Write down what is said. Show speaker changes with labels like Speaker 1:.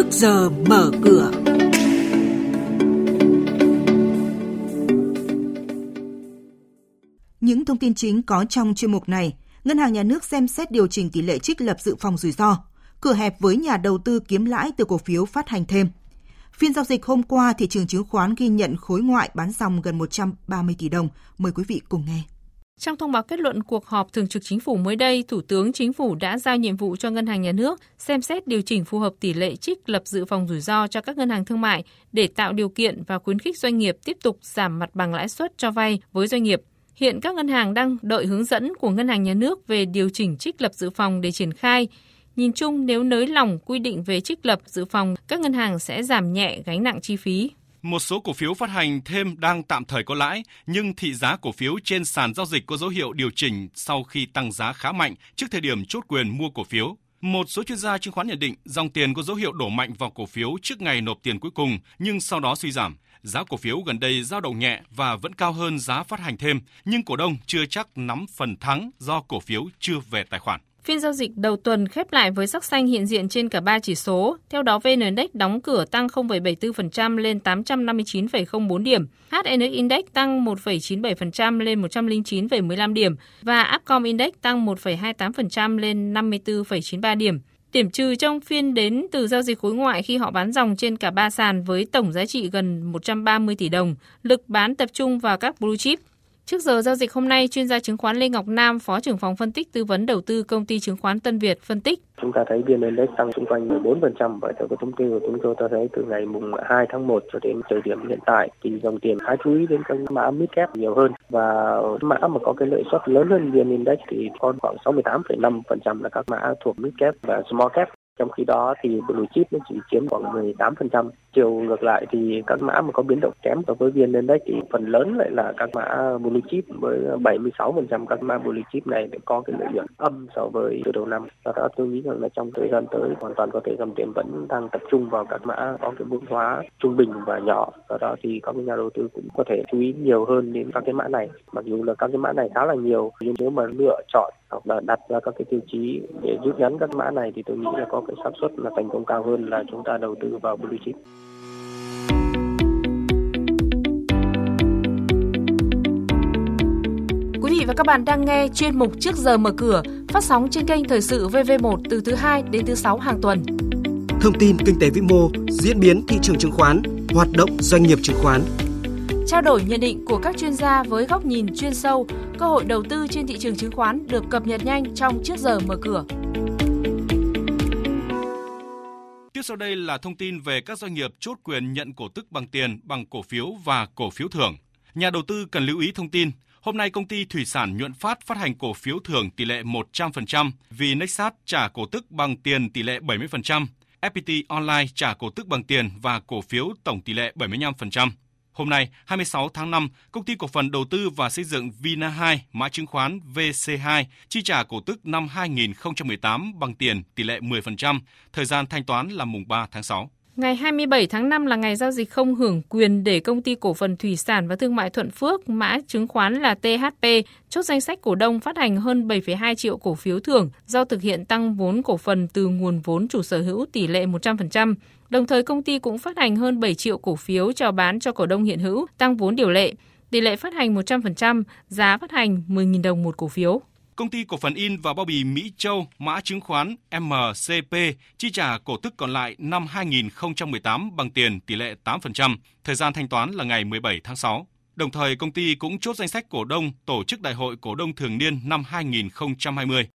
Speaker 1: trước giờ mở cửa. Những thông tin chính có trong chuyên mục này, Ngân hàng Nhà nước xem xét điều chỉnh tỷ lệ trích lập dự phòng rủi ro, cửa hẹp với nhà đầu tư kiếm lãi từ cổ phiếu phát hành thêm. Phiên giao dịch hôm qua, thị trường chứng khoán ghi nhận khối ngoại bán dòng gần 130 tỷ đồng. Mời quý vị cùng nghe.
Speaker 2: Trong thông báo kết luận cuộc họp thường trực chính phủ mới đây, Thủ tướng Chính phủ đã giao nhiệm vụ cho Ngân hàng Nhà nước xem xét điều chỉnh phù hợp tỷ lệ trích lập dự phòng rủi ro cho các ngân hàng thương mại để tạo điều kiện và khuyến khích doanh nghiệp tiếp tục giảm mặt bằng lãi suất cho vay với doanh nghiệp. Hiện các ngân hàng đang đợi hướng dẫn của Ngân hàng Nhà nước về điều chỉnh trích lập dự phòng để triển khai. Nhìn chung, nếu nới lỏng quy định về trích lập dự phòng, các ngân hàng sẽ giảm nhẹ gánh nặng chi phí.
Speaker 3: Một số cổ phiếu phát hành thêm đang tạm thời có lãi, nhưng thị giá cổ phiếu trên sàn giao dịch có dấu hiệu điều chỉnh sau khi tăng giá khá mạnh trước thời điểm chốt quyền mua cổ phiếu. Một số chuyên gia chứng khoán nhận định dòng tiền có dấu hiệu đổ mạnh vào cổ phiếu trước ngày nộp tiền cuối cùng, nhưng sau đó suy giảm. Giá cổ phiếu gần đây dao động nhẹ và vẫn cao hơn giá phát hành thêm, nhưng cổ đông chưa chắc nắm phần thắng do cổ phiếu chưa về tài khoản.
Speaker 2: Phiên giao dịch đầu tuần khép lại với sắc xanh hiện diện trên cả ba chỉ số. Theo đó, VN Index đóng cửa tăng 0,74% lên 859,04 điểm, HN-Index tăng 1,97% lên 109,15 điểm và Upcom Index tăng 1,28% lên 54,93 điểm. Điểm trừ trong phiên đến từ giao dịch khối ngoại khi họ bán dòng trên cả ba sàn với tổng giá trị gần 130 tỷ đồng. Lực bán tập trung vào các blue chip. Trước giờ giao dịch hôm nay, chuyên gia chứng khoán Lê Ngọc Nam, Phó trưởng phòng phân tích tư vấn đầu tư công ty chứng khoán Tân Việt phân tích.
Speaker 4: Chúng ta thấy VN Index tăng xung quanh 14% và theo cái thống kê của chúng tôi ta thấy từ ngày mùng 2 tháng 1 cho đến thời điểm hiện tại thì dòng tiền khá chú ý đến các mã mid cap nhiều hơn và mã mà có cái lợi suất lớn hơn VN Index thì còn khoảng 68,5% là các mã thuộc mid cap và small cap trong khi đó thì blue chip nó chỉ chiếm khoảng 18%. Chiều ngược lại thì các mã mà có biến động kém so với viên lên đấy thì phần lớn lại là các mã blue chip với 76% các mã blue chip này để có cái lợi nhuận âm so với từ đầu năm. Do đó tôi nghĩ rằng là trong thời gian tới hoàn toàn có thể dòng tiền vẫn đang tập trung vào các mã có cái vốn hóa trung bình và nhỏ. Do đó thì các nhà đầu tư cũng có thể chú ý nhiều hơn đến các cái mã này. Mặc dù là các cái mã này khá là nhiều, nhưng nếu mà lựa chọn hoặc là đặt ra các cái tiêu chí để rút ngắn các mã này thì tôi nghĩ là có cái xác suất là thành công cao hơn là chúng ta đầu tư vào blue chip.
Speaker 2: Quý vị và các bạn đang nghe chuyên mục Trước giờ mở cửa phát sóng trên kênh Thời sự VV1 từ thứ 2 đến thứ 6 hàng tuần.
Speaker 5: Thông tin kinh tế vĩ mô, diễn biến thị trường chứng khoán, hoạt động doanh nghiệp chứng khoán.
Speaker 2: Trao đổi nhận định của các chuyên gia với góc nhìn chuyên sâu, cơ hội đầu tư trên thị trường chứng khoán được cập nhật nhanh trong Trước giờ mở cửa.
Speaker 3: Tiếp sau đây là thông tin về các doanh nghiệp chốt quyền nhận cổ tức bằng tiền, bằng cổ phiếu và cổ phiếu thưởng. Nhà đầu tư cần lưu ý thông tin. Hôm nay công ty thủy sản nhuận phát phát hành cổ phiếu thưởng tỷ lệ 100%, vì Nexat trả cổ tức bằng tiền tỷ lệ 70%, FPT Online trả cổ tức bằng tiền và cổ phiếu tổng tỷ lệ 75%. Hôm nay, 26 tháng 5, công ty cổ phần đầu tư và xây dựng Vina 2, mã chứng khoán VC2, chi trả cổ tức năm 2018 bằng tiền tỷ lệ 10%, thời gian thanh toán là mùng 3 tháng 6.
Speaker 2: Ngày 27 tháng 5 là ngày giao dịch không hưởng quyền để công ty cổ phần thủy sản và thương mại Thuận Phước, mã chứng khoán là THP, chốt danh sách cổ đông phát hành hơn 7,2 triệu cổ phiếu thưởng do thực hiện tăng vốn cổ phần từ nguồn vốn chủ sở hữu tỷ lệ 100%. Đồng thời công ty cũng phát hành hơn 7 triệu cổ phiếu chào bán cho cổ đông hiện hữu, tăng vốn điều lệ. Tỷ lệ phát hành 100%, giá phát hành 10.000 đồng một cổ phiếu.
Speaker 3: Công ty cổ phần in và bao bì Mỹ Châu, mã chứng khoán MCP, chi trả cổ tức còn lại năm 2018 bằng tiền tỷ lệ 8%, thời gian thanh toán là ngày 17 tháng 6. Đồng thời, công ty cũng chốt danh sách cổ đông tổ chức đại hội cổ đông thường niên năm 2020.